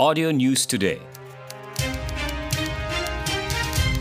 Audio News Today.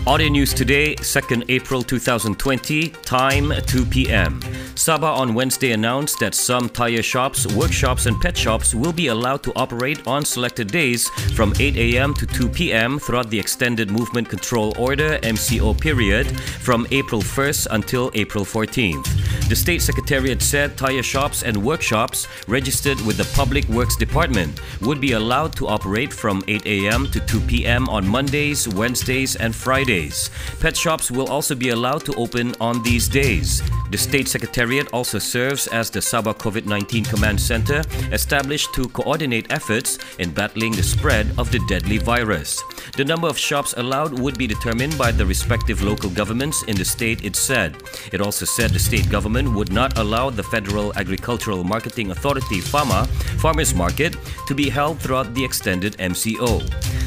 Audio News Today, 2nd April 2020, time 2 p.m. Sabah on Wednesday announced that some tire shops, workshops, and pet shops will be allowed to operate on selected days from 8 a.m. to 2 p.m. throughout the Extended Movement Control Order MCO period from April 1st until April 14th. The State Secretariat said tire shops and workshops registered with the Public Works Department would be allowed to operate from 8 a.m. to 2 p.m. on Mondays, Wednesdays, and Fridays. Pet shops will also be allowed to open on these days. The State Secretariat also serves as the Sabah COVID 19 Command Center established to coordinate efforts in battling the spread of the deadly virus. The number of shops allowed would be determined by the respective local governments in the state, it said. It also said the state government would not allow the Federal Agricultural Marketing Authority, FAMA, farmers market to be held throughout the extended MCO.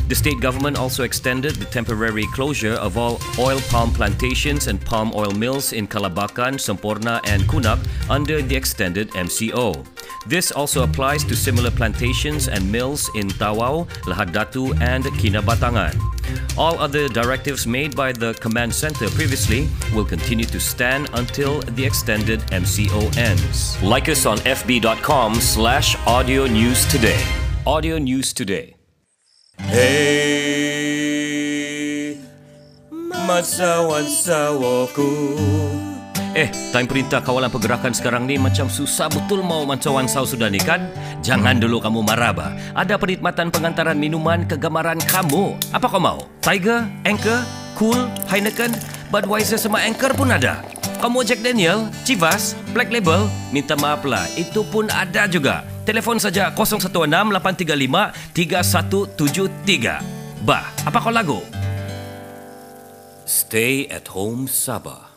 The state government also extended the temporary closure of all oil palm plantations and palm oil mills in Kalabakan, Semporna, and Kunak under the extended MCO. This also applies to similar plantations and mills in Tawau, Lahad Datu, and Kinabatangan. All other directives made by the command center previously will continue to stand until the extended MCO ends. Like us on fb.com slash audio news today. Audio News Today. Hey, Eh, time perintah kawalan pergerakan sekarang ni macam susah betul mau mancawan saw sudah ni kan? Jangan dulu kamu marah bah. Ada perkhidmatan pengantaran minuman kegemaran kamu. Apa kau mau? Tiger, Anchor, Cool, Heineken, Budweiser sama Anchor pun ada. Kamu Jack Daniel, Chivas, Black Label, minta maaf lah, itu pun ada juga. Telefon saja 016-835-3173. Bah, apa kau lagu? Stay at home Sabah.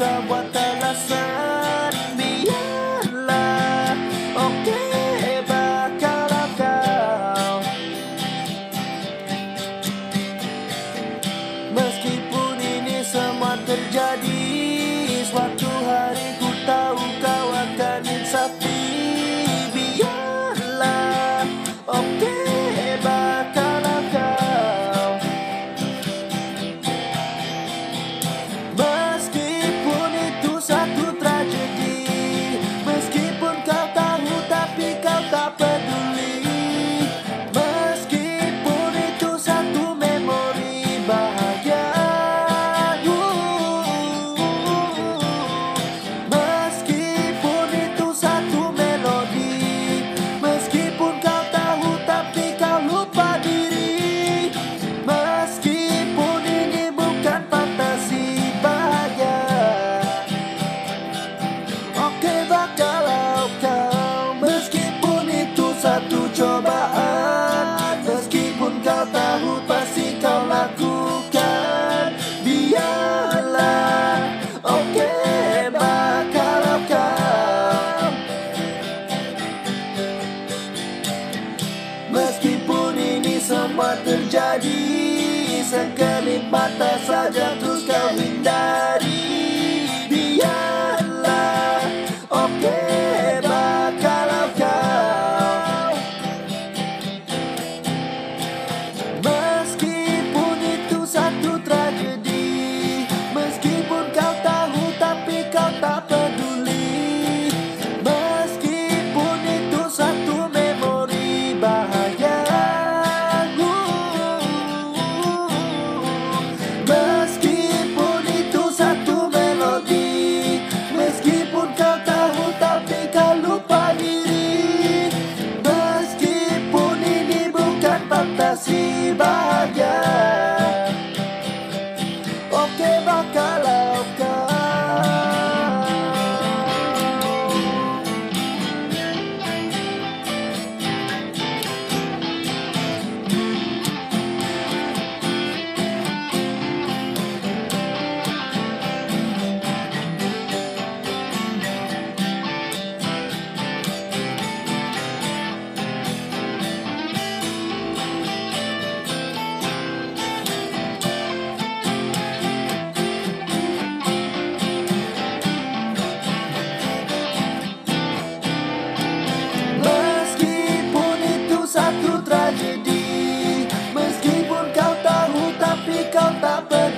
Buat Biarlah. Oke kau. Meskipun ini semua terjadi Suatu Sekelip mata saja terus kau hindari satu tragedi. Meskipun kau tahu tapi kau tak pernah